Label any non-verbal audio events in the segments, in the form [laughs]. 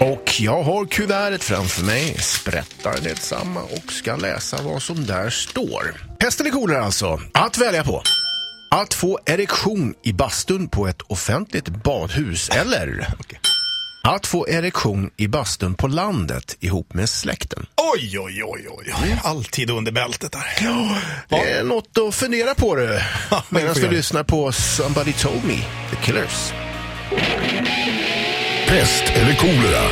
Och jag har kuvertet framför mig, sprättar detsamma och ska läsa vad som där står. Pest eller kolera alltså, att välja på. Att få erektion i bastun på ett offentligt badhus eller att få erektion i bastun på landet ihop med släkten. Oj, oj, oj, oj. Alltid under bältet där. Det är något att fundera på du, Ja, medan du lyssnar på Somebody Told Me, The Killers. Pest eller kolera?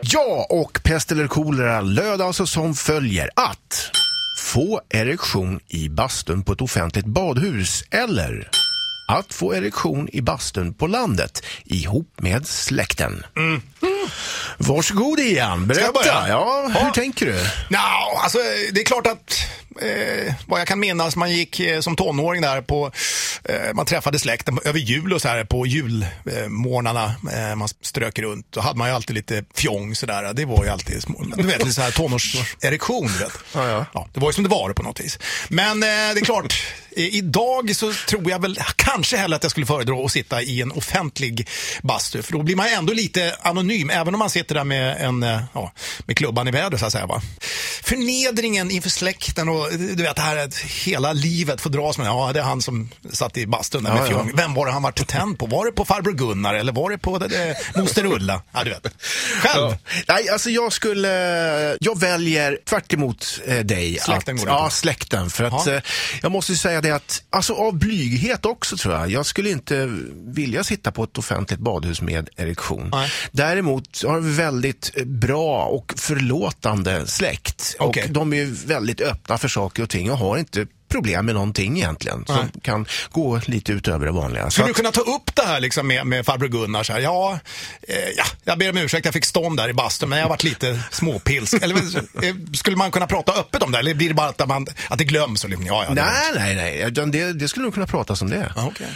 Ja, och pest eller kolera löd alltså som följer att få erektion i bastun på ett offentligt badhus eller att få erektion i bastun på landet ihop med släkten. Varsågod Ian, Mm. berätta. Ja, hur Ja. tänker du? Nå, alltså det är klart att eh, vad jag kan minnas, man gick eh, som tonåring där på, eh, man träffade släkten över jul och så här på julmorgnarna. Eh, man strök runt. Då hade man ju alltid lite fjong sådär. Det var ju alltid små, du vet, lite så här tonårserektion. [laughs] Vet. Ja, ja. det var ju som det var på något vis. Men eh, det är klart, idag så tror jag väl kanske hellre att jag skulle föredra att sitta i en offentlig bastu. För då blir man ändå lite anonym, även om man sitter där med, en, eh, ja, med klubban i väder så att säga. Va? Förnedringen inför släkten och du vet det här att hela livet får dras med. Ja, det är han som satt i bastun där med Ja, ja. fjong. Vem var det han var tänd på? Var det på farbror Gunnar eller var det på eh, moster Ulla? Ja, du vet. Själv? Ja. Nej, alltså jag skulle, jag väljer tvärt emot eh, dig. Släkten att, går det. Ja, släkten. För att Ja. eh, jag måste säga det att, alltså av blyghet också tror jag. Jag skulle inte vilja sitta på ett offentligt badhus med erektion. Nej. Däremot har vi väldigt eh, bra och förlåtande släkt. Okej. Och de är ju väldigt öppna för saker och ting och har inte problem med någonting egentligen. Som Nej. kan gå lite utöver det vanliga. Så Skulle du kunna ta upp det här liksom med, med farbror Gunnar? Så här, ja, eh, ja, jag ber om ursäkt, jag fick stånd där i bastun, men jag har varit lite småpilsk. Eller, eh, skulle man kunna prata öppet om det? Eller blir det bara att, man, att det glöms? Och liksom, ja, ja, det Nej, nej, nej. Det, det skulle nog kunna pratas om det. Ja, okej.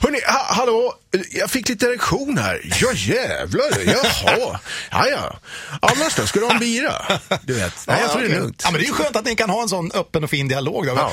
Hörrni, ha, hallå, jag fick lite erektion här. Ja jävlar, jaha. Ja, ja. Annars då, ska du ha en bira? Du vet, nej jag tror det är lugnt. Ja, men det är ju skönt att ni kan ha en sån öppen och fin dialog. Då. Ja.